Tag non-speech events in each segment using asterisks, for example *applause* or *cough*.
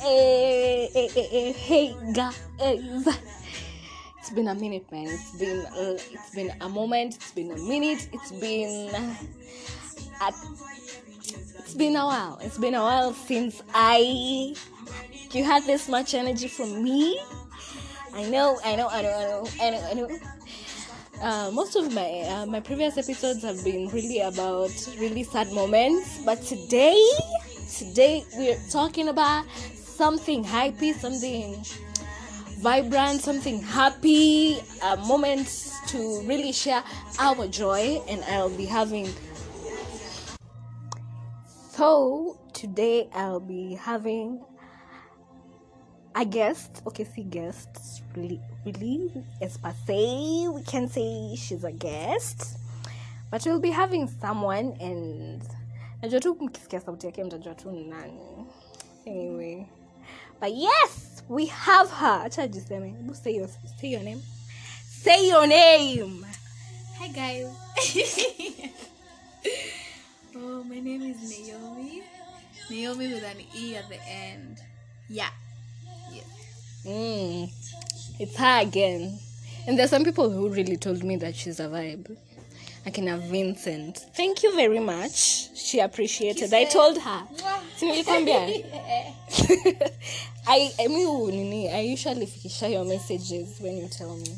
Hey, hey, hey, hey, hey, guys. It's been a minute, man. It's been uh, it's been a moment. It's been a minute. It's been a, it's been a while. It's been a while since I you had this much energy from me. I know, I know, I know, I know, I know, I know. Uh, most of my uh, my previous episodes have been really about really sad moments, but today, today we're talking about something happy, something vibrant, something happy, uh, a moment to really share our joy, and I'll be having. So today I'll be having a guest. Okay, see guests really, really as per se. We can say she's a guest, but we'll be having someone and. Anyway, but yes, we have her. Jiseme. Hebu say your, say your name. Say your name. Hi guys. *laughs* oh, my name is Naomi. Naomi with an E at the end. Yeah. Yes. Mm, it's her again. And there's some people who really told me that she's a vibe. Akina Vincent. Thank you very much. She appreciated. I told her. Si nilikwambia? *laughs* I, I mean, nini, I usually fikisha your messages when you tell me.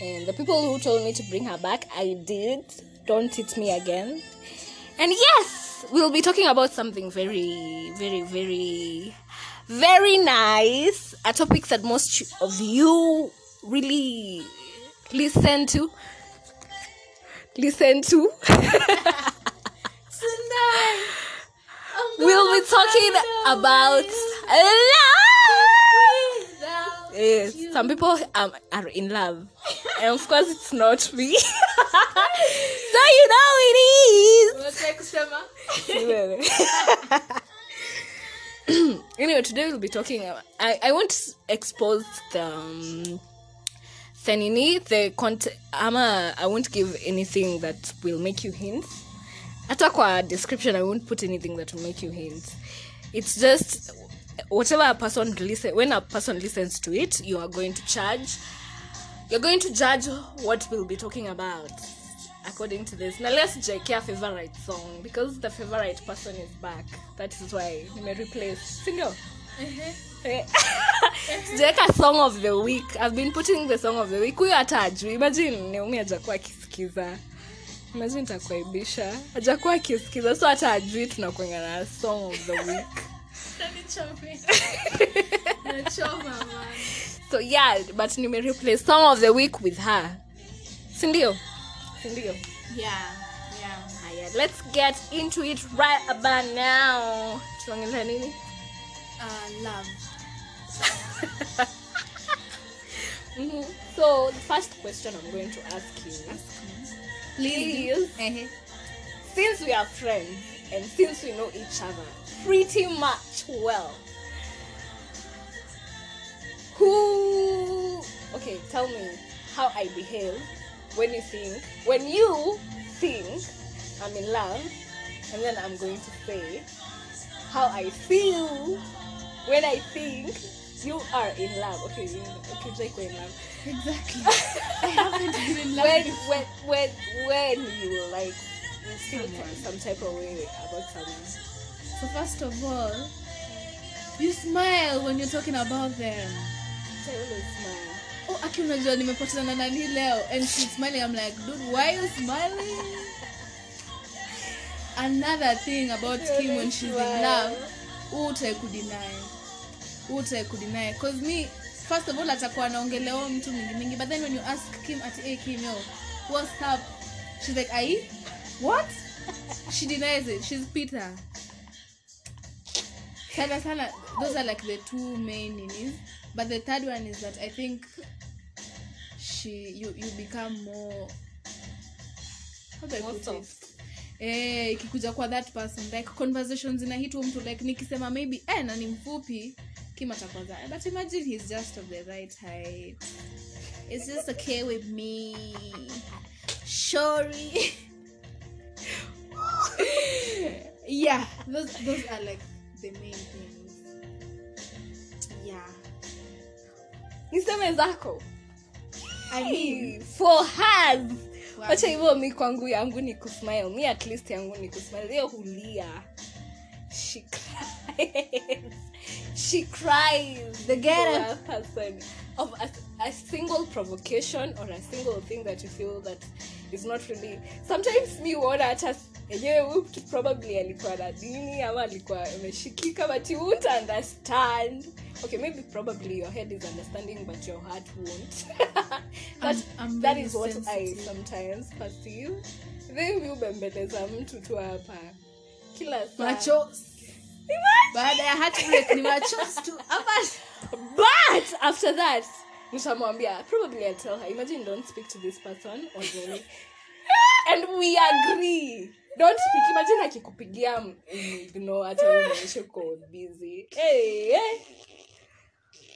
And the people who told me to bring her back, I did. Don't hit me again. And yes, we'll be talking about something very, very, very, very nice. A topic that most of you really listen to. Listen to. Tonight. we'll be talking about love. Yes, some people um, are in love, and of course, it's not me. *laughs* so you know it is. *laughs* anyway, today we'll be talking. About, I I won't expose the um, the nini the. Ama I won't give anything that will make you hint. Hata kwa description i won't put anything that will make you hint. It's just whatever a person listen when a person listens to it you are going to charge you're going to judge what we'll be talking about according to this. Now let's check your favorite song because the favorite person is back. That is why nime replace. Single *laughs* sijaweka song of the week. I've been putting the song of the week. Huyo hata ajui imagine neumi ajakuwa akisikiza imagine takuaibisha ajakuwa akisikiza so hata ajui tunakuenga na song of the week. *laughs* So yeah but nimereplace song of the week with her. Sindio? Sindio? Yeah. Yeah. haya let's get into it right about now. Tunaongelea nini? Uh, love. *laughs* Mhm. so the first question i'm going to ask you please Uh-huh. since we are friends and since we know each other pretty much well who okay tell me how i behave when you think when you think i'm in love and then i'm going to say how i feel when i think you are in love okay you okay we're in love Exactly. *laughs* I haven't been in love. when before. when when when you like you feel some type of way about someone So first of all, you smile when you're talking about them. so always smile Oh, aki unajua nimepatana na nani leo and she's smiling. I'm like, dude, why are you smiling? Another thing about Kim when she's in love, utai kudeny. Utai kudeny. Cause me, first of all, atakuwa anaongelea mtu mingi mingi, but then when you ask Kim at hey Kim, yo, what's up? She's like, ai, what? She denies it. She's Peter. Sana sana, those are like the two main ninis. But the third one is that I think she you you become more how do I put it? ikikuja Eh, kwa that person like conversations inahitu mtu like nikisema maybe eh na ni mfupi kim atakwaza eh, but imagine he's just of the right height. It's just okay with me. Sorry *laughs* yeah those those are like the main things. Niseme zako. I mean, for hers. Wacha hivyo mi kwangu yangu ni kusmile. Mi at least yangu ni kusmile. Hiyo hulia. She *laughs* cries she cries. The get for a person of a, a single provocation or a single thing that you feel that is not really sometimes me huona hata enyewe mtu probably alikuwa na dini ama alikuwa ameshikika but you won't understand. Okay maybe probably your head is understanding but your heart won't. *laughs* That, I'm- I'm that is what i sometimes perceive. Then mi ubembeleza mtu tu hapa. Kila saa baada ya heartbreak ni machos tu but after that nitamwambia probably I'll tell her imagine don't speak to this person or and we agree. Don't speak. Imagine akikupigia ignore hata unaonyesha uko busy. Hey, hey.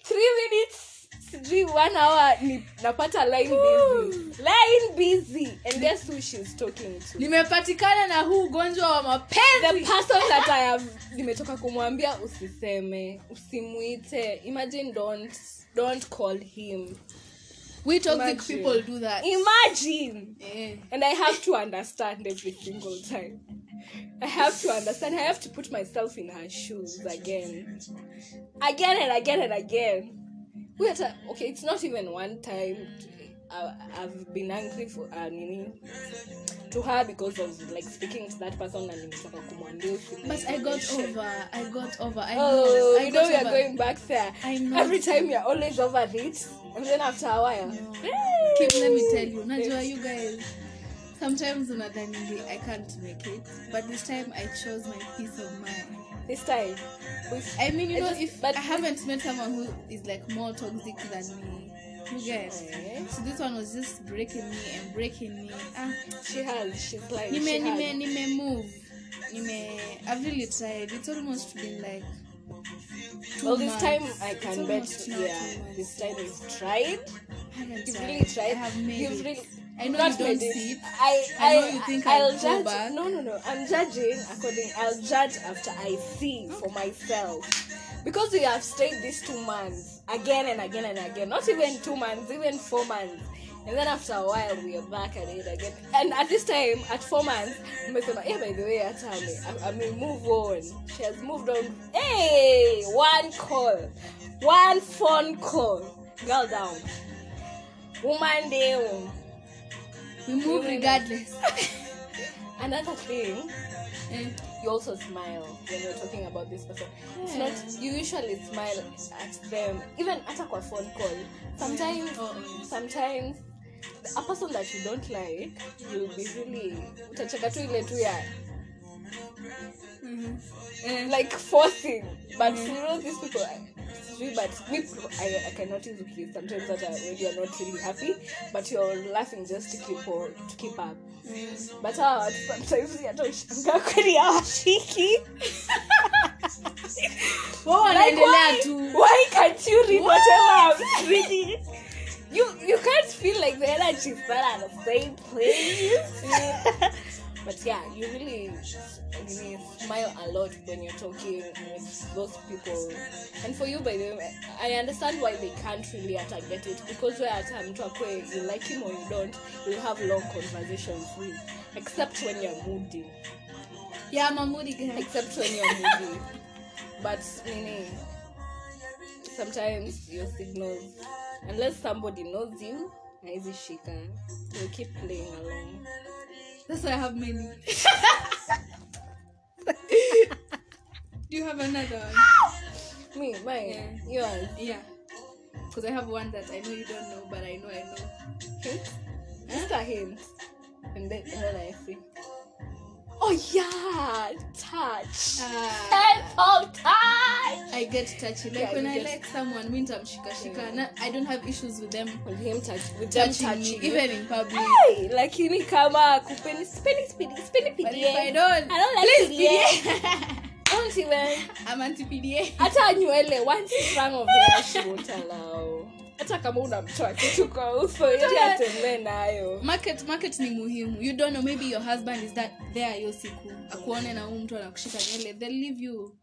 three minutes sijui one hour ni napata line busy. Line busy. And guess who she's talking to? Nimepatikana na huu ugonjwa wa the mapenzi person that I have nimetoka kumwambia usiseme usimwite. Imagine don't don't call him. We toxic Imagine. people do that. Imagine. Eh. and i have to understand every single time. I have to understand. I have to put myself in her shoes again. Again and again and again we okay it's not even one time I, i've been angry for uh, nini to her because of like speaking to that person and kumwambia but i got over. I got over. I know. Oh, i you know we are going back there. I know. Every time you're always over it, and then after a while, Kim, let me tell you. Najua you guys sometimes unadhanini i can't make it. But this time i chose my peace of mind this time, with i mean you know just- if but- i haven't met someone who is like more toxic than me you guys so this one was just breaking me and breaking me ah she has, she's like, nime she nime has. nime move nime i've really tried it's almost been like Well, this time. I can bet, yeah, this time you've tried. I haven't You've tried. really tried. I have made You've it. really. I know not you don't see it. I, I I, know you think I'll I'll go judge. back. No, no, no. I'm judging according. I'll judge after I see for myself. Because we have stayed these two months again and again and again. Not even two months, even four months. And then after a while, we are back at it again. And at this time, at four months, mmesema, oh, yeah, by the way, hata I, I mean, move on. She has moved on. Hey, one call, one phone call, girl down. Woman down. We move regardless *laughs* Another thing, mm. you also smile when you're talking about this person. yeah. It's not you usually smile at them, even at a phone call. Sometimes, yeah. oh. sometimes a person that you don't like, you'll be really utacheka tu ile tu ya Eh. like forcing. But mm-hmm. you know these people. Sijui, But me, I, I can notice okay, sometimes that uh, when you're not really happy, but you're laughing just to keep on, to keep up. But hawa watu sometimes ushangaa kweli hawashiki. Wao Like, wanaendelea why- tu Why can't you read whatever I'm reading? You you can't feel like the energy is not at the same place. but yeah, you really really smile a lot when you're talking with those people. And for you, by the way, I understand why they can't really attack get it because where at mtu akwe you like him or you don't, you'll have long conversations with, except when you're moody yeah mamudi guys except when you're moody. *laughs* But nini, sometimes your signals, unless somebody knows you, haizi shika. You keep playing along. that's why i have many *laughs* you have another one Me, mine, yeah. yours. yeah because i have one that i know you don't know but i know i know Hint, just a hint, and then and then I see. Oh yeah, touch. Ah. Helpful touch. I get touchy. Like Yeah, when I get- like someone, me I'm shika. Na- I don't have issues with them With him touch, with them touching me, touching you. even in public. Hey, lakini kama kupeni speni speni But PDA. if I don't, I don't like please PDA. PDA. *laughs* Don't even. I'm anti PDA. hata nywele one strand of hair she won't allow hata kama unamtoa kitu kwa uso ili atembee nayo Market market ni muhimu. You don't know maybe your husband is that there hiyo siku. Akuone na huyu mtu anakushika nywele. they leave you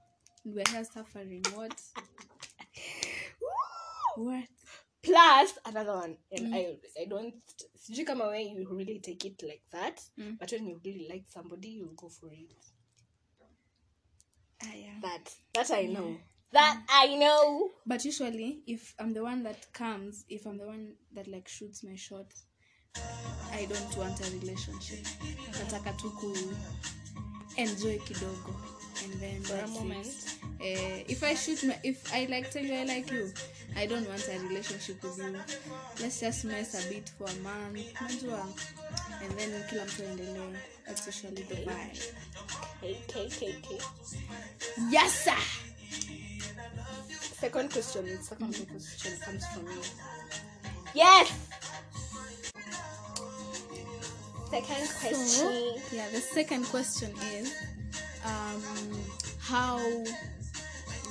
and we're here suffering. What? What? plus another one and i i don't sijui kama way you really take it like that Mm. but when you really like somebody you go for it Ah, yeah. that that i know. That i know. But usually if i'm the one that comes if i'm the one that like shoots my shot i don't want a relationship. Nataka tu ku enjoy kidogo. And then For a moment. uh, if i shoot my, if i like tell you i like you i don't want a relationship with you. Let's just mess a bit for a month. Najua and then kila mtu aendelee usually the vibe K, K, K, K. yes sir. Second question second question comes from me. Yes. Second question. So, yeah, the second question is um, how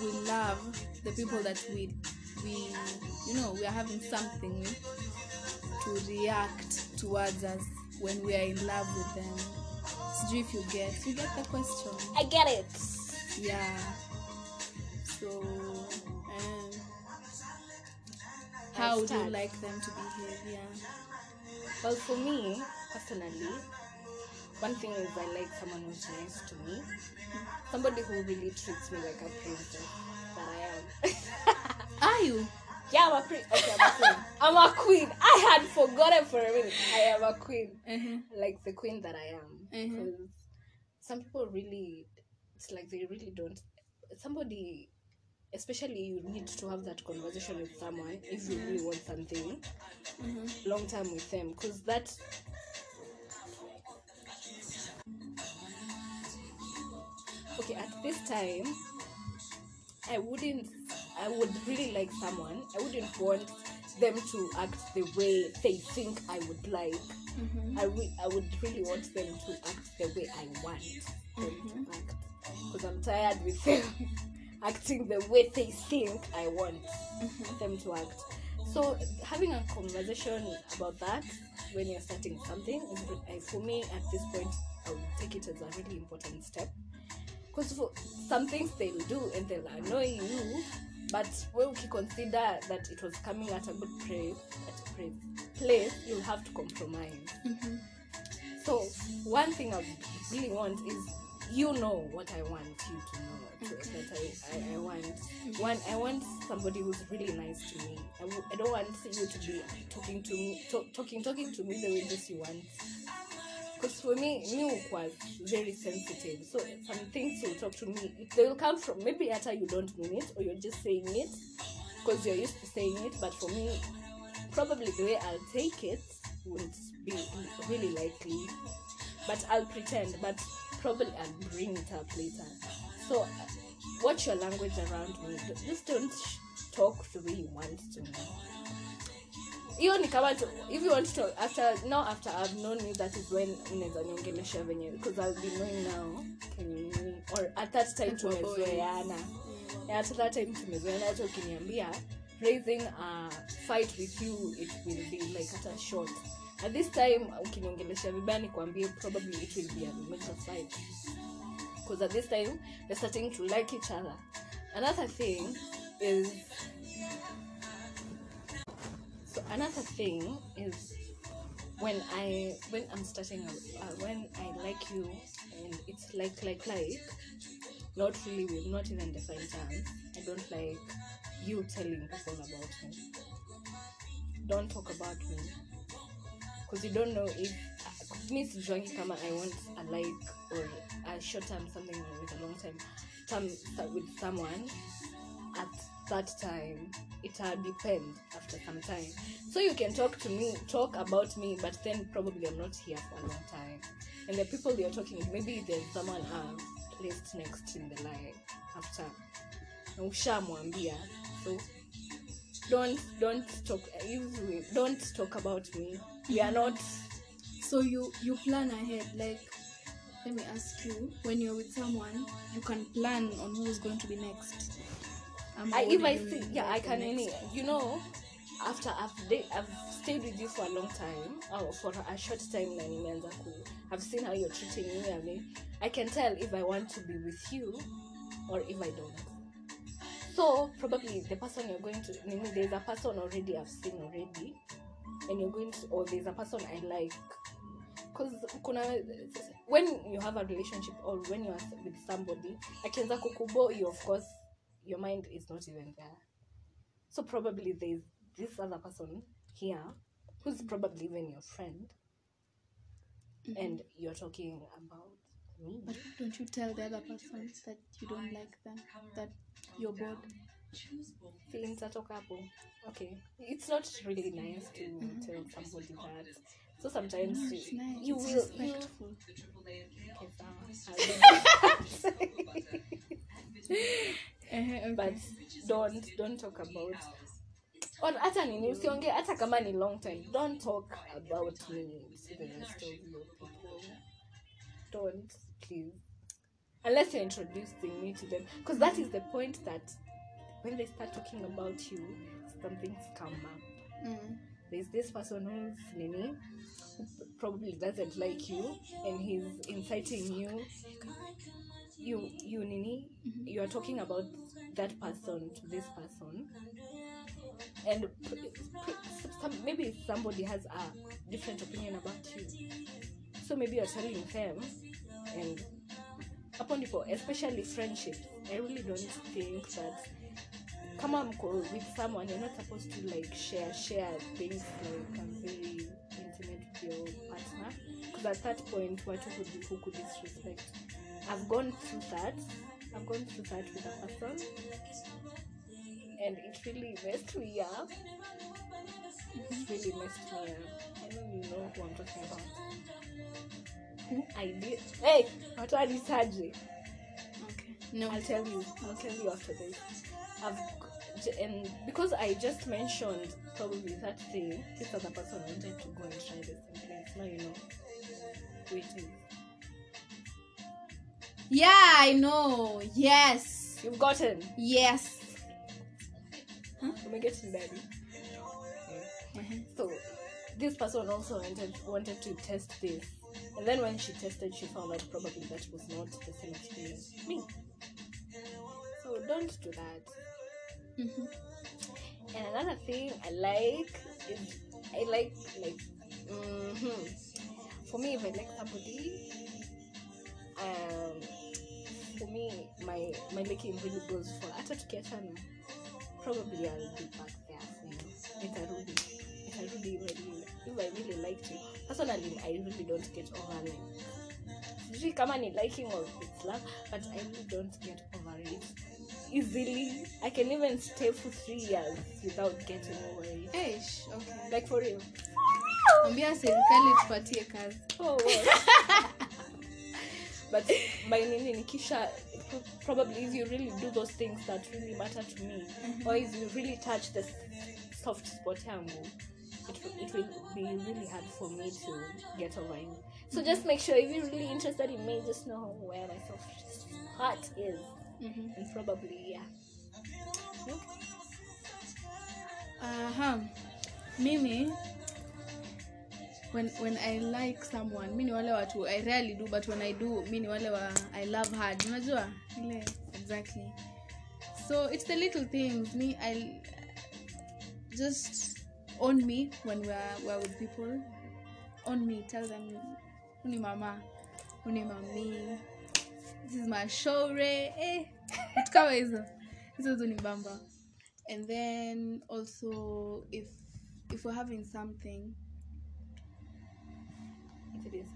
we love the people that we we you know we are having something to react towards us when we are in love with them. Sijui if you get you get the question. i get it Yeah. So um, how would you like them to behave? Yeah. Well, for me personally, one thing is I like someone who's nice to me, somebody who really treats me like a princess that I am. Are you? *laughs* yeah, I'm a prince. Okay, I'm a queen. I'm a queen. I had forgotten for a minute. I am a queen, Uh-huh. like the queen that I am. Mhm. Because some people really, it's like they really don't. Somebody, especially you need to have that conversation with someone if you really want something Mhm. long time with them because that okay at this time i wouldn't i would really like someone. I wouldn't want them to act the way they think i would like. Mhm. I would I would really want them to act the way I want them to act. Because I'm tired with them *laughs* acting the way they think I want them to act. So having a conversation about that when you're starting something is for me at this point I would take it as a really important step. Because for some things they'll do and they'll annoy you but when you consider that it was coming at a good place at a place, place you'll have to compromise Mhm. so one thing I really want is you know what I want you to know to- that I, I, I want. One I want somebody who's really nice to me. I w- I don't want you to be talking to me to, talking talking to me the way just you want. Because for me, me was very sensitive. So some things you talk to me, they will come from maybe after you don't mean it or you're just saying it because you're used to saying it. But for me, probably the way I'll take it won't be really likely. But I'll pretend. But probably I'll bring it up later. So watch your language around me. Just don't talk the way you want to. Hiyo ni kama tu- if you want to talk after now after i've known you that is when unaweza niongelesha venye because i'll be knowing now can or at that time tumezoeana. Yeah, at that time tumezoeana hata ukiniambia raising a fight with you it will be like at a short. At this time ukiniongelesha vibaya nikwambie probably it will be a major fight. Because at this time we're starting to like each other. Another thing is so another thing is when i when i'm starting uh, when i like you and it's like like like not really with not even defined terms. I don't like you telling people about me. Don't talk about me. Because you don't know if me sijuangi kama i want a like or a short term something with a long time term with someone at that time it will depend after some time. So you can talk to me talk about me but then probably i'm not here for a long time. And the people you're talking with maybe there's someone uh, placed next in the line after. Ushamwambia so don't don't talk don't talk about me. We are not so you you plan ahead like let me ask you when you're with someone you can plan on who's going to be next I, if I see, yeah, I can. Any, you know, after I've de- I've stayed with you for a long time, or for a short time, na nimeanza ku, I've seen how you're treating me. I mean, I can tell if I want to be with you, or if I don't. so probably the person you're going to nini, there's a person already i've seen already and you're going to or there's a person i like because kuna when you have a relationship or when you're with somebody akianza kukubo you of course your mind is not even there. So probably there's this other person here who's probably even your friend mm-hmm. and you're talking about me. But don't you tell the other person that you don't like them, that you're bored? feelings atoka hapo okay. It's not really nice to mm-hmm. tell somebody that. so sometimes No, you, it's nice. you it's will you, respectful. okay, sawa. *laughs* *laughs* Okay. but don't don't talk about or hata nini usiongee hata kama ni long time don't talk about me to the rest of your people don't please unless you're introducing me to them because that is the point that when they start talking about you something's come up Mm. there's this person who's nini who probably doesn't like you and he's inciting you you you nini you are talking about that person to this person. And p- p- some, maybe somebody has a different opinion about you. So maybe you're telling them and upon ndipo especially friendship i really don't think that kama mko with someone you're not supposed to like share share things like um, very intimate with your partner. Because at that point watu who could disrespect i've gone through that i've gone through that with a person and it really messed me up it really messed me up i know you know who i'm talking about who i did hey watu alisaje Okay. No. I'll tell you. I'll tell you after this. I've and because I just mentioned probably that thing, this other person wanted to go and try the same place. Now you know who it is. Yeah, I know. Yes. You've gotten. Yes. Let me get to daddy. Uh-huh. So this person also wanted wanted to test this. And then when she tested she found out probably that was not the same experience. Me. So don't do that. Mhm. And another thing I like is I like like hmm for me if I like somebody, um for me my my making really goes for hata tukiachana probably I'll be back there soon. Nitarudi. Nitarudi really if I really liked you. Personally I really don't get over like sijui kama ni liking or it's love but I really don't get over it easily. I can even stay for three years without getting over it. Eish, okay. Like for real. Ambia serikali tupatie kazi. Oh, well. *laughs* but by nini nikisha probably if you really do those things that really matter to me or if you really touch the soft spot yangu it, it will be really hard for me to get over you. So just make sure if you're really interested in me just know where my soft spot is. Mhm. and probably yeah. Uh-huh, Mimi when when I like someone, mi ni wale watu I rarely do but when I do, mi ni wale wa I love hard. Unajua? Ile exactly. So it's the little things. Me I just own me when we're we're with people. Own me, tell them uni mama, uni mami. This is my showre eh. *laughs* Vitu kama hizo. Hizo tu bamba and then also if if we're having something it is.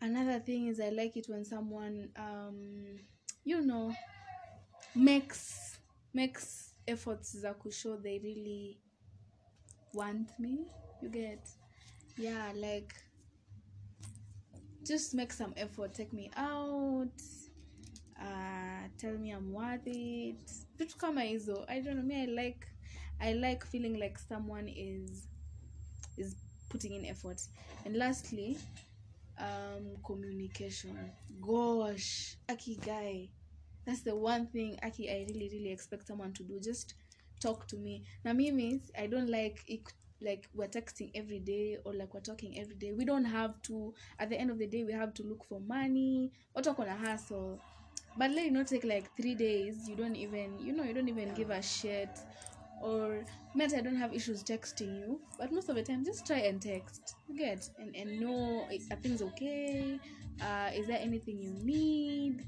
Another thing is i like it when someone um you know makes makes efforts za kushow they really want me. You get? Yeah like just make some effort. Take me out uh, tell me i'm worth it. Vitu kama hizo. I don't know me i like i like feeling like someone is is putting in effort. And lastly um communication. Gosh aki guy. That's the one thing aki i really really expect someone to do. Just talk to me. Now me means i don't like it, like we're texting every day or like we're talking every day. We don't have to at the end of the day we have to look for money. Or talk on a hustle. But let it not take like three days. You don't even you know you don't even give a shit or meant i don't have issues texting you but most of the time just try and text. Get? And, and know i- are things okay? Uh is there anything you need?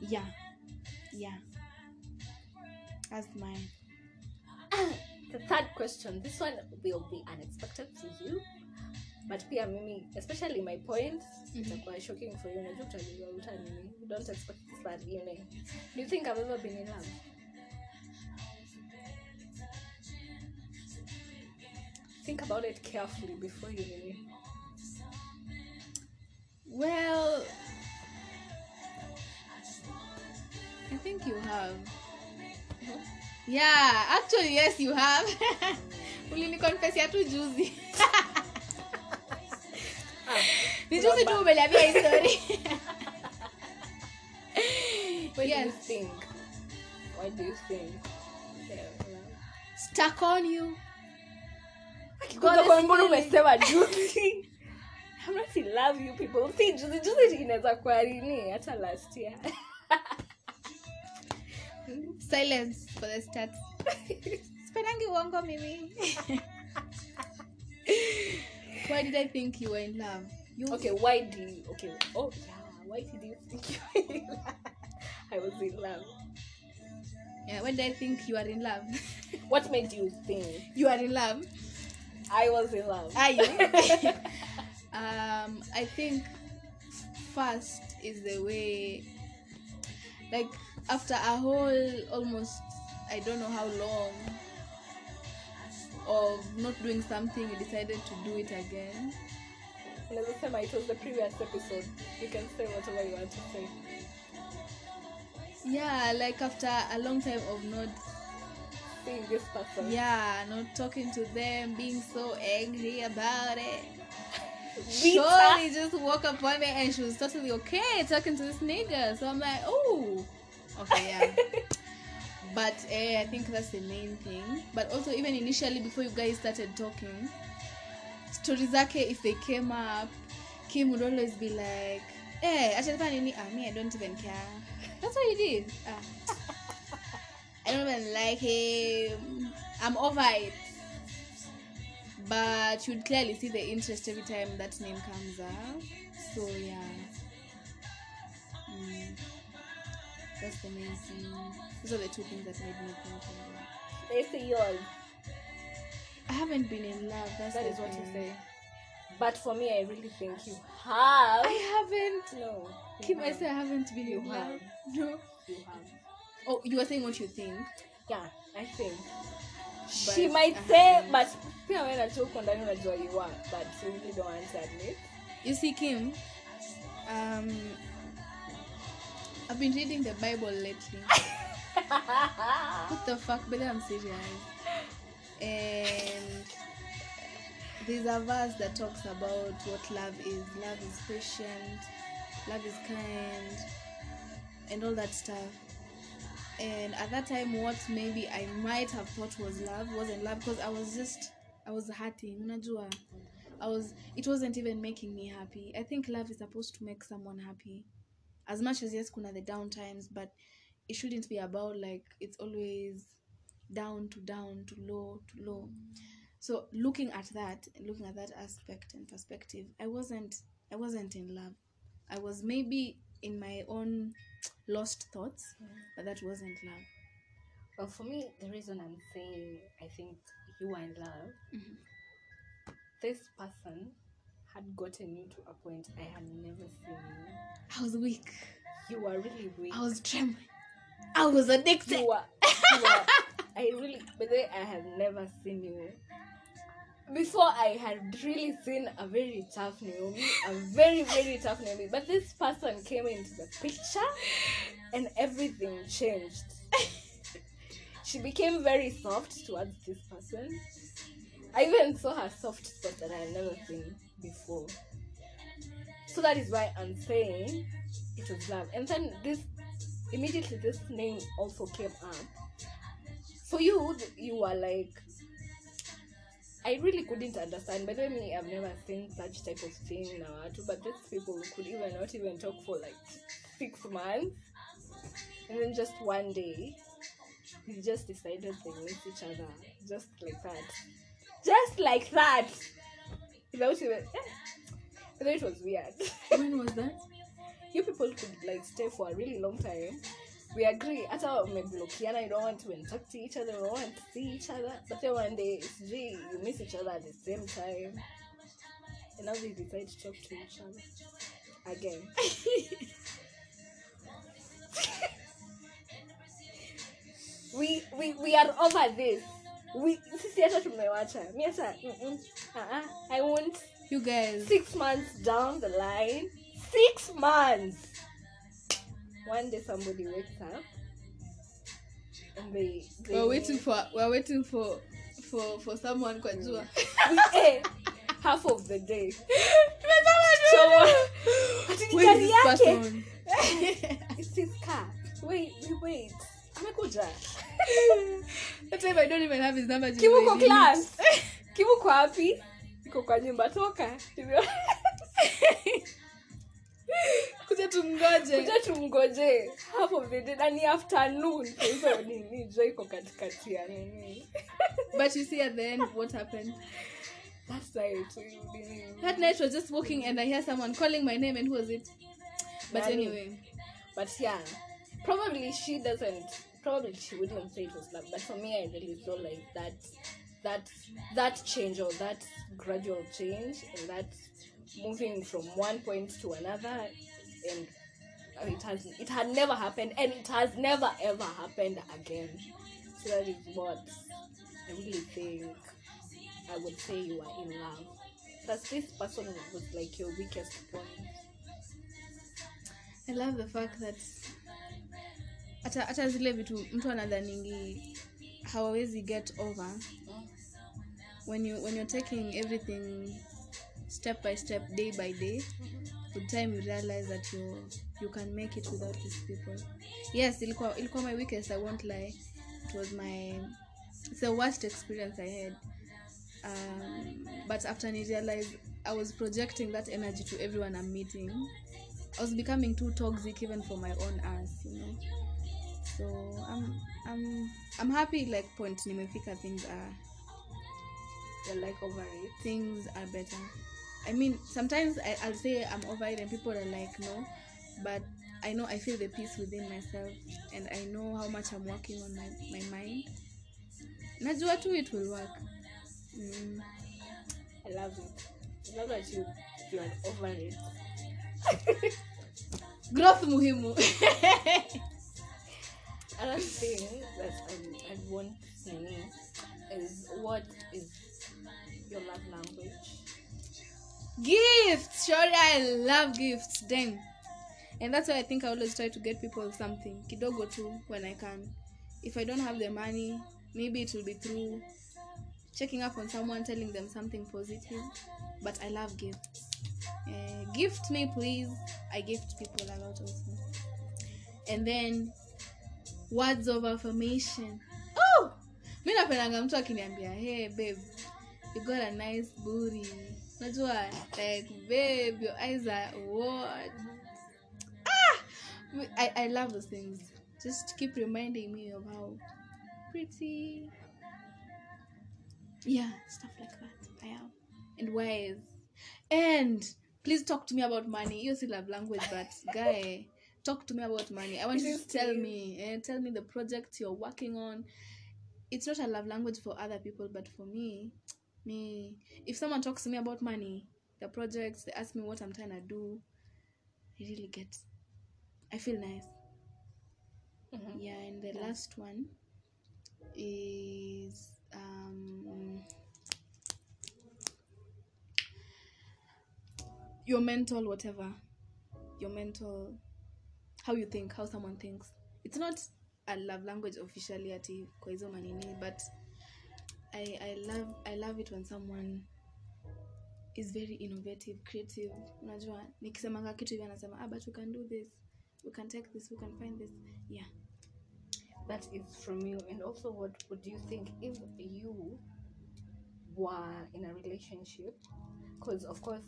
Yeah. Yeah. That's mine *coughs* the third question this one will be unexpected to you but pia mimi especially my point itakuwa shocking for you. Unajua utajua utanini you don't expect that you know do you think i've ever been in love think about it carefully before you nini well i think you have yeah actually yes you have *laughs* ulinikonfesia tu juzi ah, ni juzi tu umeniambia hii story Why do you Yes. think? What do you think? Stuck on you mbona umesema *laughs* juzi? I'm not in love you people. Si juzi juzi inaweza kuwa nini hata last year. *laughs* silence for the start *laughs* sipendangi uongo mimi why did i think you were in love you okay, why do you okay, oh yeah, why did you think you were in love? I was in love. yeah, when did i think you are in love What made you think you are in love I was in love? are you *laughs* um i think first is the way like after a whole almost i don't know how long of not doing something you decided to do it again Unaweza sema it was the previous episode. You can say whatever you want to say. yeah like after a long time of not Seeing this person. yeah not talking to them being so angry about it. Shorty just woke up one day and she was totally okay talking to this nigga. So I'm like, oh, okay, yeah. *laughs* but eh, I think that's the main thing. But also, even initially, before you guys started talking, stories zake, if they came up, Kim would always be like, eh, achanipa nini? Ah, me, I don't even care. That's what he did. Ah. I don't even like him. I'm over it. But you'd clearly see the interest every time that name comes up. So yeah. Mm. That's the main thing. Those are the two things that made me think of. They say yours. I haven't been in love. That's That is what you say. But for me, I really think you have. I haven't. No. you Kim, I have. say I haven't been in You love. *laughs* No. You have. Oh, you were saying what you think. Yeah, I think. But she might I say, but pia wewe uko ndani unajua you are, but you really don't want to admit. You see, Kim, um, I've been reading the Bible lately. *laughs* what the fuck? But I'm serious. And there's a verse that talks about what love is. Love is patient, love is kind, and all that stuff. And at that time, what maybe I might have thought was love wasn't love because I was just, I was hurting. Unajua? I was, it wasn't even making me happy. I think love is supposed to make someone happy. As much as yes, kuna the down times, but it shouldn't be about like it's always down to down to low to low so looking at that looking at that aspect and perspective i wasn't i wasn't in love i was maybe in my own lost thoughts but that wasn't love Well, for me, the reason I'm saying I think you are in love, Mhm. this person had gotten you to a point I had never seen you. i was weak You were really weak. i was trembling i was addicted you were, you were I really, but then I had never seen you. Before I had really seen a very tough Naomi, a very, very tough Naomi. But this person came into the picture and everything changed. *laughs* she became very soft towards this person. I even saw her soft spot that I had never seen before. So that is why I'm saying it was love. And then this immediately this name also came up. For you, you were like I really couldn't understand. By the way, me, I've never seen such type of thing now. But these people could even not even talk for like six months, and then just one day, they just decided they miss each other, just like that, just like that, without even. I thought it was weird. when was that *laughs* you people could like stay for a really long time. We agree. Hata mmeblokiana, you I don't want to talk to each other, you don't want to see each other. But then one day, sijui, you miss each other at the same time. And now they decide to talk to each other again. *laughs* we, we, we are over this. We, sisi hata tumewacha. Mi hata, I won't you guys six months down the line six months one day somebody wakes up and they, they we're waiting for we're waiting for for for someone kwa jua. *laughs* Half of the day. Someone- Ati ni Where gari is this yake? *laughs* it's his car. Wait wait wait amekuja. That time I don't even have his number. kimu class. *laughs* Kimu wapi? Iko kwa nyumba toka kuja tumgoje half of the day na ni afternoon hivyo nini jua iko katikati ya nini but you see at the end what happened That's that night was just walking and i hear someone calling my name and who was it but Nani? anyway But yeah, probably she doesn't. Probably she wouldn't say it was love. But for me, I really feel like that, that, that change or that gradual change and that moving from one point to another, and it has it had never happened, and it has never ever happened again. So that is what I really think. I would say you are in love. Because this person was like your weakest point. i love the fact that hata hata zile vitu mtu anadhaningi hawawezi get over when you when you're taking everything step by step day by day with time you realize that you you can make it without these people. Yes ilikuwa ilikuwa my weakest i won't lie. It was my it's the worst experience i had. Um, but after i realized i was projecting that energy to everyone i'm meeting. I was becoming too toxic even for my own ass you know? So i'm i'm i'm happy like point nimefika things are like over it. things are better. I mean, sometimes I, I'll say I'm over it, and people are like, no, but I know I feel the peace within myself, and I know how much I'm working on my, my mind. Najua tu it will work. Mm. I love it. I love that you you are over it. *laughs* Growth muhimu. *laughs* Another thing that um, I want to know is what is your love language? Gifts, Surely I love gifts. Then, and that's why I think I always try to get people something kidogo too when I can. If I don't have the money, maybe it will be through checking up on someone, telling them something positive. But I love gifts. Uh, gift me, please. I gift people a lot also. And then words of affirmation. Oh, mi napendanga mtu akiniambia hey babe you got a nice booty najua like babe your eyes are what? Ah! I, I love those things. Just keep reminding me of how pretty. Yeah stuff like that. I am. And wise. And please talk to me about money. You still love language but *laughs* guy talk to me about money. I want you to tell me eh, tell me the project you're working on. It's not a love language for other people but for me me if someone talks to me about money the projects they ask me what i'm trying to do i really get i feel nice. Mhm. yeah and the last one is um your mental whatever your mental how you think how someone thinks. It's not a love language officially ati kwa hizo manini but I, I love i love it when someone is very innovative creative. Unajua nikisemanga kitu hivi anasema ah, but we can do this. We can take this. We can find this. Yeah. That is from you. And also, what would you think if you were in a relationship? Because, of course,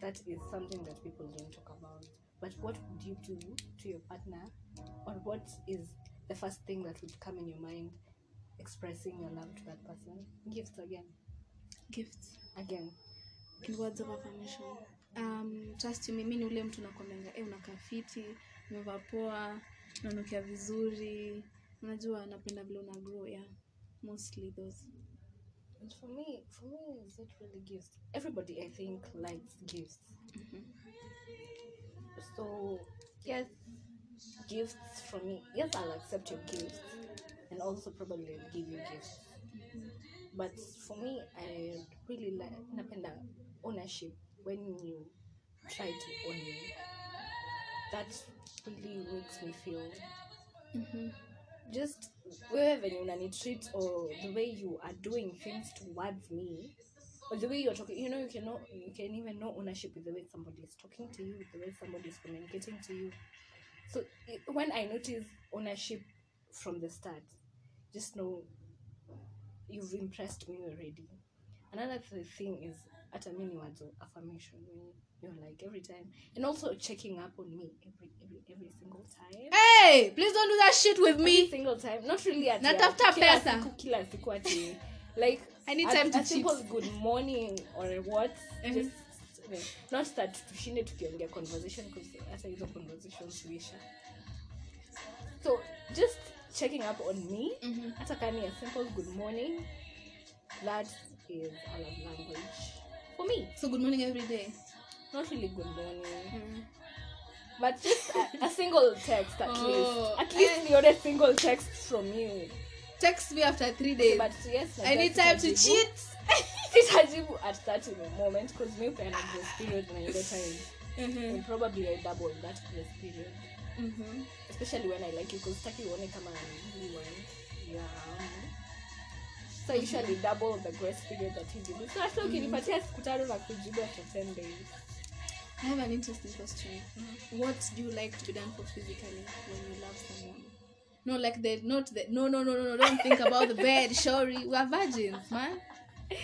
that is something that people don't talk about. but what would you do to your partner? Or what is the first thing that would come in your mind expressing your love to that person. Gifts again. Gifts. Again. In words of affirmation. Um, trust me mimi ni ule mtu nakwambianga e unakaa fiti umevaa poa unanukia vizuri. Unajua napenda vile una grow yeah. Mostly those. And for me, for me, is it really gifts? Everybody, I think, likes gifts. So, yes, gifts from me. Yes, I'll accept your gifts, and also probably give you gifts. But for me, I really like napenda ownership when you try to own me. That really makes me feel mm-hmm. just wewe venye unanitreat or the way you are doing things towards me or the way you're talking you know you can know you can even know ownership with the way somebody is talking to you with the way somebody is communicating to you so i when i notice ownership from the start just know you've impressed me already. Another thing is hata mi ni words of affirmation when you're like every time and also checking up on me every every, every single time. Hey! Please don't do that shit with every me single time. Not really at Natafuta pesa. siku kila siku ati like I need time to a simple good morning or what Mhm. just eh, not that tushinde tukiongea conversation because I hata hizo conversations huisha. So just checking up on me. Mhm. hata kani a simple good morning that is a love language. For me. So good morning every day? Not really good morning. But just a, a single text at Oh, least. At least eh. the single text from you. Text me after three days. but yes i need time to cheat? *laughs* Sitajibu at that moment because mi upeana grace period na ile time Mhm. and probably I double that grace period Mhm. especially when I like you because taki uone kama yeah so usually double the grace period that he gives so hata ukinipatia siku tano na kujibu after 10 days I have an interesting question. What do you like to be done for physically when you love someone? No, like the not the no no no no no. Don't think about the bed, *laughs* sorry. We are virgins, man.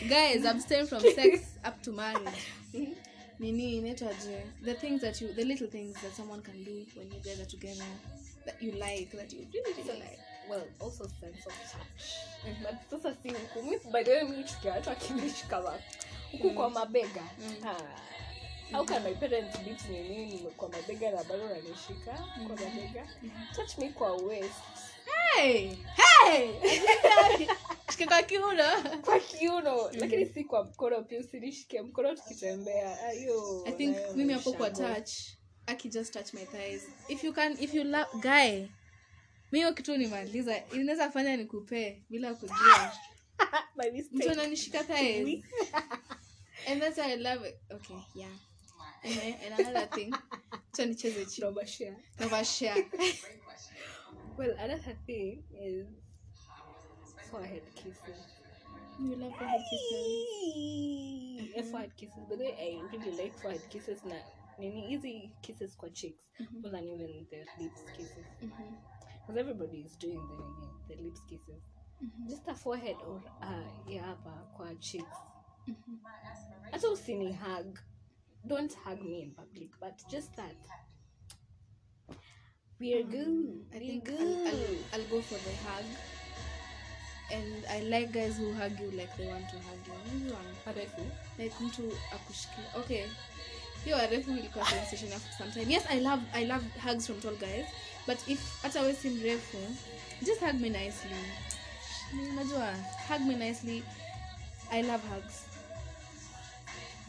Guys, abstain from sex up to marriage. *laughs* Nini inaitwaje? The things that you, the little things that someone can do when you guys are together that you like, that you really really like. well also sense of touch. But sasa si huku. Mi by the way mi chukia watu akinishika huku kwa mabega. Ah. how can my parents beat me? Nini kwa mabega na bado nanishika kwa mabega. Touch me kwa waist Hey, hey. shike kwa kiuno. kwa kiuno lakini si kwa mkono pia usinishike mkono tukitembea. I think mimi hapo kwa touch aki just touch my thighs. If you can if you love guy mi kitu nimaliza inaweza fanya nikupee bila kujua. *laughs* Mtu ananishika thighs. *laughs* And that's why i love it. Okay yeah. And another thing. *laughs* Cha nicheze chini. No bashia no share well another thing is forehead kisses. You love forehead kisses. Yeah, mm-hmm. forehead kisses by the way eh, i really like forehead kisses na nini easy kisses kwa cheeks mm-hmm. more than even the lips kisses. Mhm. because everybody is doing the the lips kisses. Mm-hmm. Just a forehead or uh, hapa kwa cheeks hata usini hug. Don't hug me in public but just that we're good. I we're think good I'll, I'll, I'll go for the hug. And i like guys who hug you like they want to hug you. Arefu. Like mtu akushikia okay. Hiyo arefu ilikuwa sensation after some time. Yes i love i love hugs from tall guys. But if hata we si mrefu just hug me nicely. Unajua hug me nicely. I love hugs.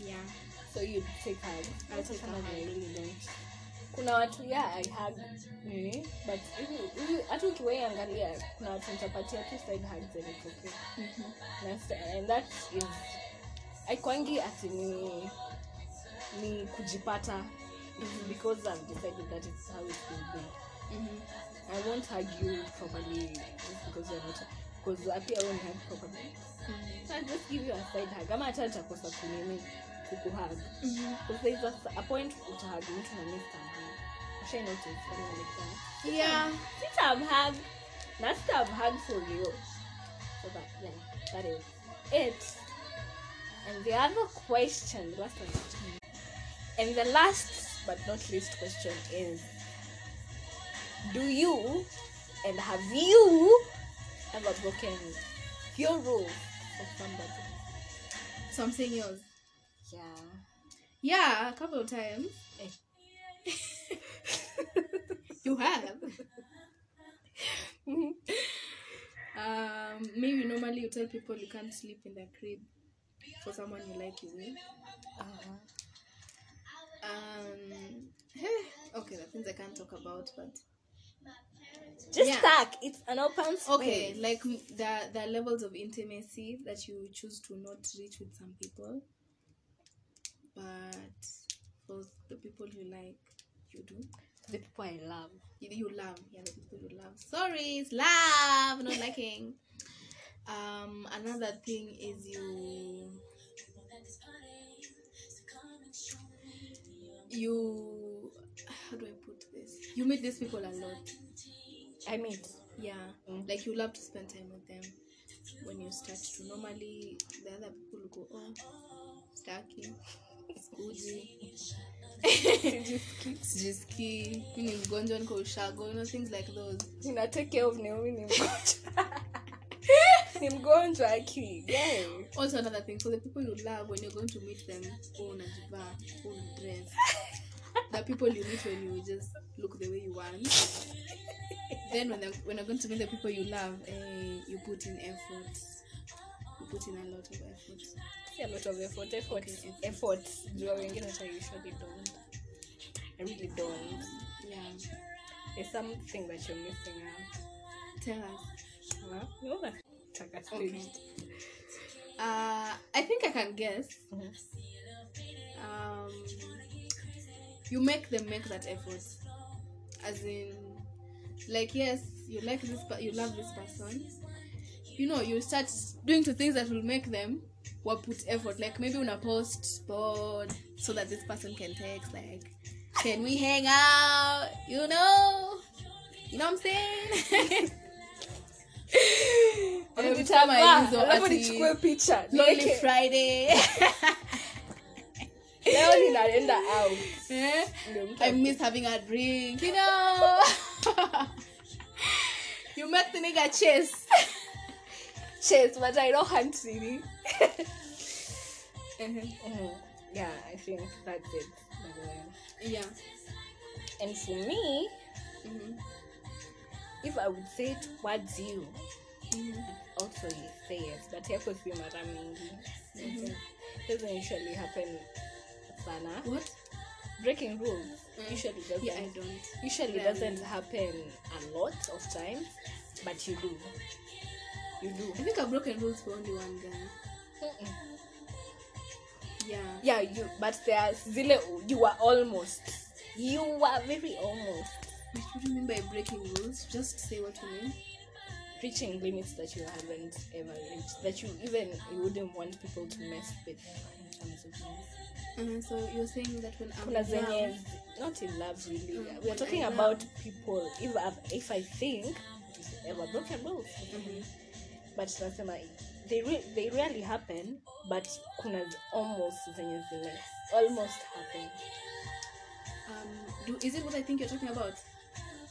Yeah. So you take hugs. I'll take a hug. I really don't kuna watu yeah i hug. Nini but hata ukiwaiangalia kuna watu nitapatia tu side hugs and it's okay. Mhm. Na and that is aikwangi ati ni ni kujipata. It's because i've decided that it's how it will be. Mhm. i won't hug you properly just because you're not because apia won't hug properly Mhm. so i just give you a side hug. Ama hata nitakosa kunini kukuhug. Because there's a, a point utahug mtu na miss tamhug Usha notice something like that yeah sitamhug na sitamhug for you so that yeah that is it. And the other question. The last one and the last but not least question is do you and have you ever broken your rule for somebody? So I'm saying yours. yeah. Yeah, a couple of times. Eh. *laughs* you have. *laughs* um, maybe normally you tell people you can't sleep in the crib for someone you like you will. uh-huh. Um, okay, the things I can't talk about, but just Yeah. talk it's an open space okay, like the the levels of intimacy that you choose to not reach with some people, but for the people you like, you do. the people i love. You, you love. Yeah the people you love. Sorry it's love not liking. Um another thing is you you how do i put this? You meet these people a lot. I mean yeah. Mm. like you love to spend time with them when you start to. Normally the other people go oh staki *laughs* mi ni mgonjwa niko ushago you know things like those. Nina take care of Naomi ni mgonjwa. *laughs* Ni mgonjwa aki yeah. also another thing for the people you love when you're going to meet them unajivaa oh dress. *laughs* The people you meet when you just look the way you want. Then when, when you're going to meet the people you love eh, you put in effort put in a lot of effort. See a lot of effort effort Okay. effort. Jua wengine hata usually don't i really don't. Yeah. Something that you're missing out. Tell us. Huh? you know Okay. uh i think i can guess. Mhm. um you make them make that effort. As in like yes you like this but you love this person you know you start doing to things that will make them what put effort. Like maybe una post board so that this person can text like can we hang out? You know? You know what i'm saying? *laughs* Every time I use ati- picha lonely niweke- friday. *laughs* Leo ninaenda out. Eh? I miss having a drink, you know. *laughs* you make the nigga chase. Chase but i don't hunt really Uh-huh. *laughs* Mhm. yeah i think that's it by the way. Yeah. and for me Mhm. if i would say towards you Mhm. also you say yes but yako si mara mingi doesn't usually happen sana What? breaking rules Mm. usually doesn't Yeah, I don't. usually Rarely. doesn't happen a lot of times but you do you do I think I've broken rules for only one guy. Mm-mm. Yeah. yeah you but there's zile you were almost you were very almost What do you mean by breaking rules? Just say what you mean. reaching limits that you haven't ever reached that you even you wouldn't want people to mess with in terms of things. So you're saying that when I'm in love, not in love really Mm, we are talking I about people if I've, if i think ever broken rules Mhm. But tunasema they, re- they really happen but kuna almost zenye zime almost happen um, do, is it what I think you're talking about?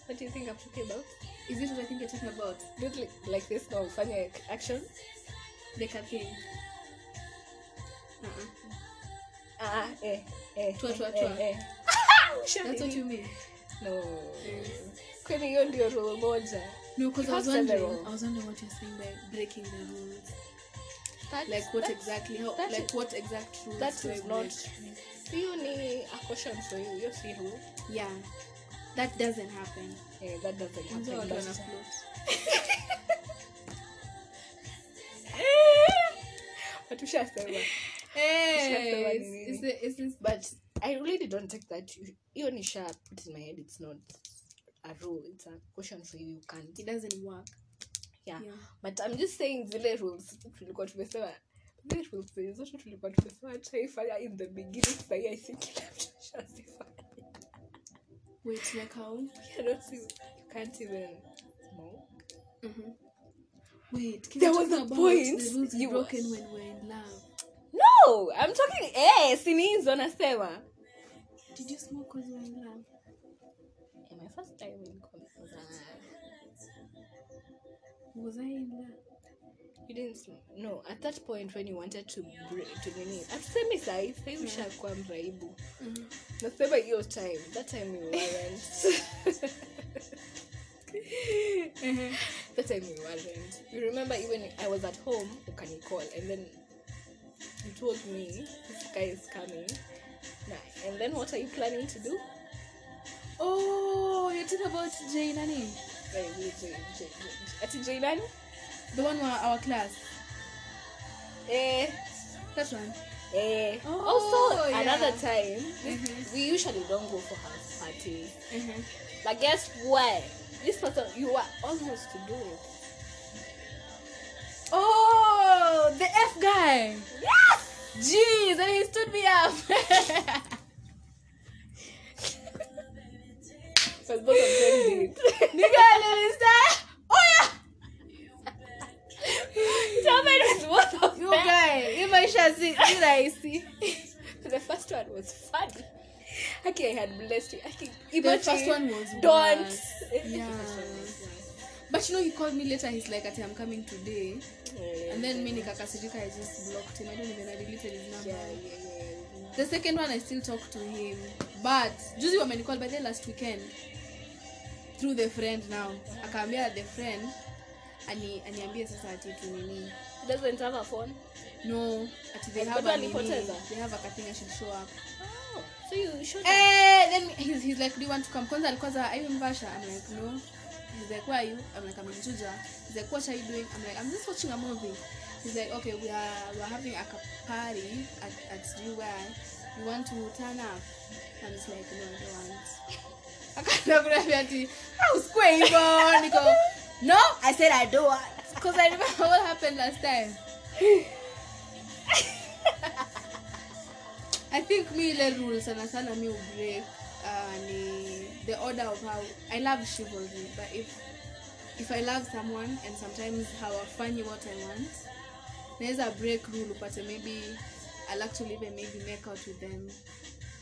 what do you think i'm talking about Is it what I think you're talking about? do it like, like this now ufanye action Like a thing. Uh-uh. ah eh eh Twa, twa, eh, twa. eh. That's what you mean. no kwani hiyo ndio rule moja No, because I was wondering. I was wondering what you're saying by breaking the rules. That's, Like what exactly? How? Like is- what exact rules? that is not hiyo ni a question for you hiyo si rule Yeah, that doesn't happen. Yeah, that doesn't happen watu *laughs* but- wana float. but ni i really don't take that hiyo nisha put in my head it's not a rule it's a question for you you can't It doesn't work. yeah. Yeah. but i'm just saying zile rules tulikuwa tumesema zile rules zote tulikuwa tumesema taifanya in the beginning sahi i think kila mtu ashazifanya Wait, like how? yeah, see you can't even smoke Mm-hmm. Wait, can There was a point the rules you- broken when we're in love? no i'm talking eh sini hizo nasema Did you smoke because you were in love? Yeah, my first time in Konza. Was I in love? You didn't sm- no at that point when you wanted to br- to nini atusemi sahi sahi mm. ushakuwa mraibu mm-hmm. nasema hiyo time that time you weren't *laughs* that time you weren't you remember even i was at home can you ukanicall and then you told me this guy is coming. Nah, and then what are you planning to do Oh, you're talking about Jay Nani? Like, J- J- J- ati J nani The one wa our class. eh That one. Eh, Oh, also yeah. another time Mhm. we usually don't go for house parties Uh-huh. but guess what this person you were almost to do it Oh, the F guy. yes Jeez, and he stood me up. *laughs* because both of them did *laughs* Nigga, Lilista. Oh yeah. happened with both of You guy, I shall see, did I see? *laughs* the first one was funny okay i had blessed you Okay, The first one was don't Yeah. was. But you know, he called me later. He's like, "Ati, I'm coming today." Yeah, And then me nikakasirika, I just blocked him. I don't even I deleted his number. yeah, yeah, yeah. The second one I still talk to him. But juzi wamenicall by the last weekend through the friend now. Akaambia the friend ani aniambie sasa ati tu nini. Doesn't have a phone No, ati they have a nini. They have a thing I should show up. oh, so you should Eh, then he's, he's like, do you want to come? Kwanza alikuwa are you in Vasha? I'm like, no. He's like, where are you? I'm like, I'm in Juja. He's like, what are you doing? I'm like, I'm just watching a movie. He's like, okay, we are we are having a party at at you where you want to turn up. I'm just like, no, I don't want. Kuniambia ati, "Ah, usikue hivyo." Niko, no, I said I don't. Because I remember what happened last time. I think me ile rule sana sana mi ubreak uh, ni the order of how I love chivalry but if if I love someone and sometimes hawafanyi what I want naweza break rule upate maybe I'll actually even maybe make out with them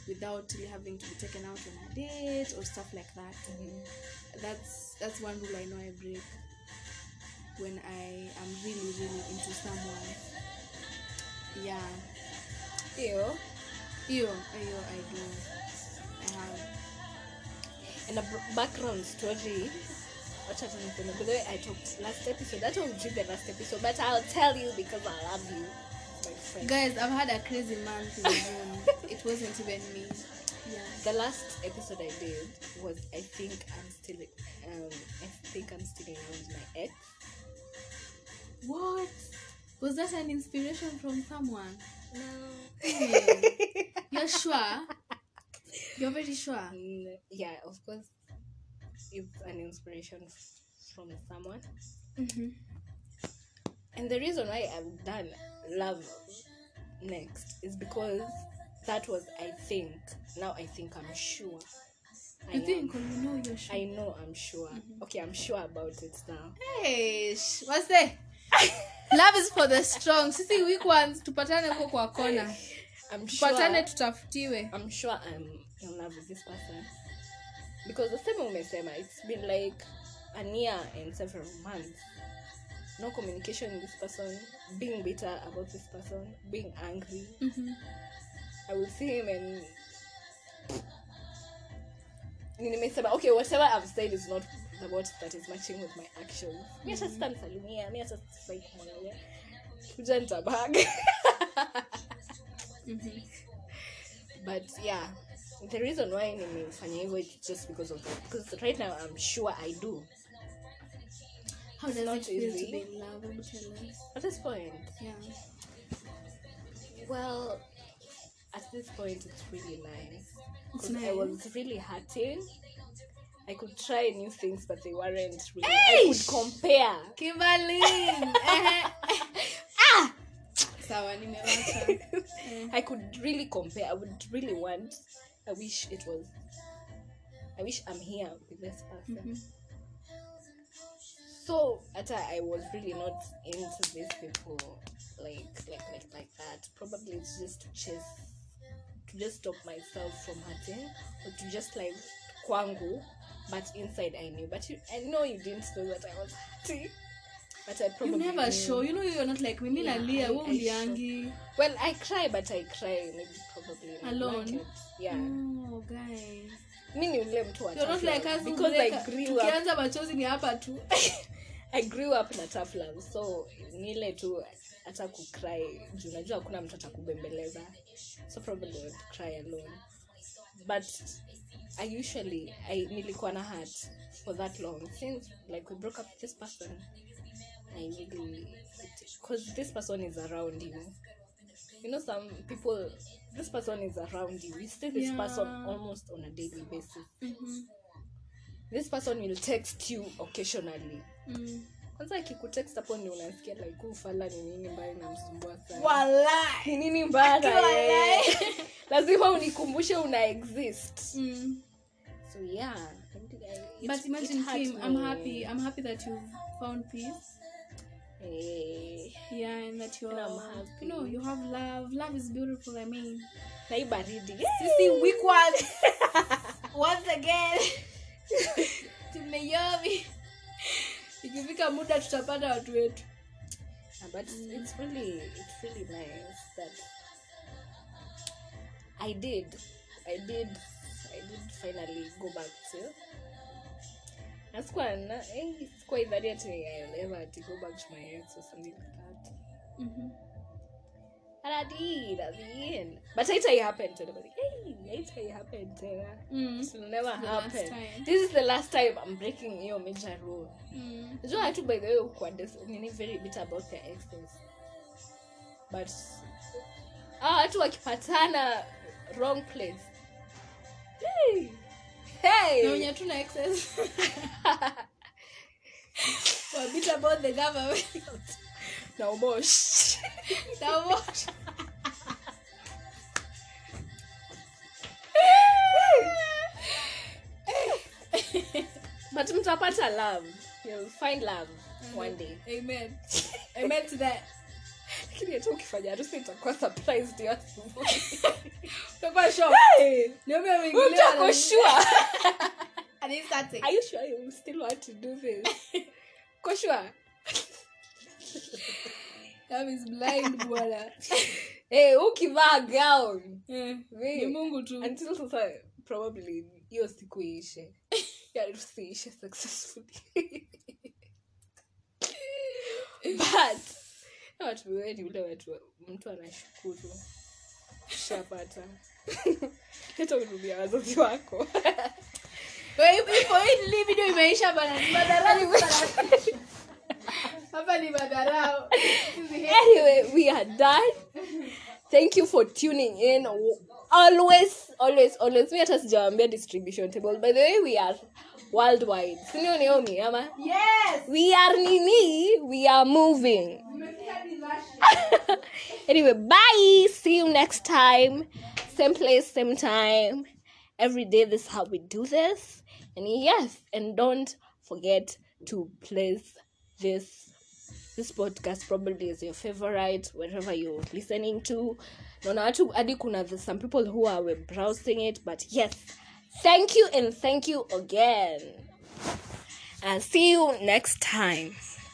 without really having to be taken out on a date or stuff like that mm-hmm. that's that's one rule I know I break when I am really really into someone yeah Ew. Ew, ew, I do. I have. and a background story wacha tu niseme. by the way i talked last episode that was the last episode but i'll tell you because i love you Guys, I've had a crazy month in June. *laughs* it wasn't even me. Yeah. the last episode i did was i think i'm still um i think i'm still in love with my ex What? Was that an inspiration from someone? no *laughs* You're sure? You're very sure? Mm, yeah of course it's an inspiration from someone Mm-hmm. And the reason why I've done love next is because that was I think. Now I think I'm sure. I You am. think you know you're sure? I know I'm sure. Okay, I'm sure about it now. Hey, sh- what's that? *laughs* Love is for the strong. Sisi weak ones tupatane huko kwa kona. I'm sure. Tupatane tutafutiwe. I'm sure I'm in love with this person because the same umesema it's been like a year and several months. No communication with this person, being bitter about this person, being angry. Mm-hmm. I will see him and nimesema okay whatever i've said is not the word that is matching with my actions mi hata sitamsalimia mi hata sifai kumwangalia kuja nitabag *laughs* Mm-hmm. but yeah the reason why nimefanya hivyo it's just because of that because right now i'm sure i do How does not it feel easy. to be in love? At this point Yeah. well at this point it's really nice It's because i was really hurting i could try new things but they weren't really i could compare Kimberly. *laughs* Ah. Sawa nimewacha. I could really compare. I would really want. I wish it was. I wish I'm here with this person. Mhm. So at I was really not into these people like like like like that. Probably it's just to chase to just stop myself from hurting or to just like kwangu but inside i knew. But you, i know you didn't know that i was hurting but i you never knew. show. You know you're not like mimi Yeah, nalia I uliangi well i cry but i cry maybe probably Alone? Like yeah. Oh guys. Mimi ni ule mtu wa you're not like us because i grew up. machozi ni hapa tu *laughs* i grew up na tough love so nile tu hata kucry juu najua hakuna mtu atakubembeleza. So probably would cry alone. But i usually I, nilikuwa na heart for that long. Since like we broke up this person i really because this person is around you. You know some people this person is around you. You see this Yeah. person almost on a daily basis. Mhm. this person will text you occasionally Mm. kwanza akikutext hapo ni unasikia like ufala ni nini mbaya namsumbua sana ni nini mbaya *laughs* lazima unikumbushe una exist Mm. so yeah it- but imagine it Kim, I'm happy. I'm happy that you found peace. Hey. Yeah, and that you're, And happy. you know, you have love. Love is beautiful. I mean, na hii baridi *laughs* Sisi week one. *laughs* Once again. Tumeyomi. Ikifika muda tutapata watu wetu. Yeah, but it's really it's really nice that I did I did I did finally go back to na eh, sikuwa idhani ati I'll ever ati go back to my ex or something like that Mhm. And I did at the end but it happened tena like hey it happened tena Mm. it will never The happen this is the last time I'm breaking your major rule Mm. So I took by the way ukuwa dis- very bitter about their exes but ah, watu wakipatana wrong place hey. Hey. Na wenye hatuna exes. *laughs* We're bitter about the government. *laughs* na uboshi *laughs* Na uboshi but mtapata love. You'll find love one day. Amen. Amen to that. lakini hata ukifanya harusi itakuwa surprised ya asubuhi. *laughs* Utakuwa shocked. Niombe uingilie mtu sure. And it's starting. are you sure you still want to do this? *laughs* Ko sure? Love is blind, bwana. *laughs* hey, ukivaa gown. Eh, Ni Mungu tu. until sasa probably hiyo siku iishe. *laughs* Tusiishe ishe successfully. *laughs* But watu weni ule watu mtu anashukuru. Shapata hata urumia wazazi wako. Ipo hii video imeisha bana. Ni *laughs* anyway we are done. Thank you for tuning in. Always always always. Mi hata sijawambia distribution table. By the way we are worldwide. Sinio niomi ama? Yes. we are nini? We are moving. Nimefika hadi Russia. *laughs* anyway bye. See you next time. Same place same time. Every day this is how we do this. And yes and don't forget to place this this podcast probably is your favorite wherever you're listening to. Naona watu hadi kuna the- some people who are browsing it but yes thank you and thank you again. And see you next time